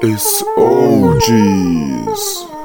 It's OGs.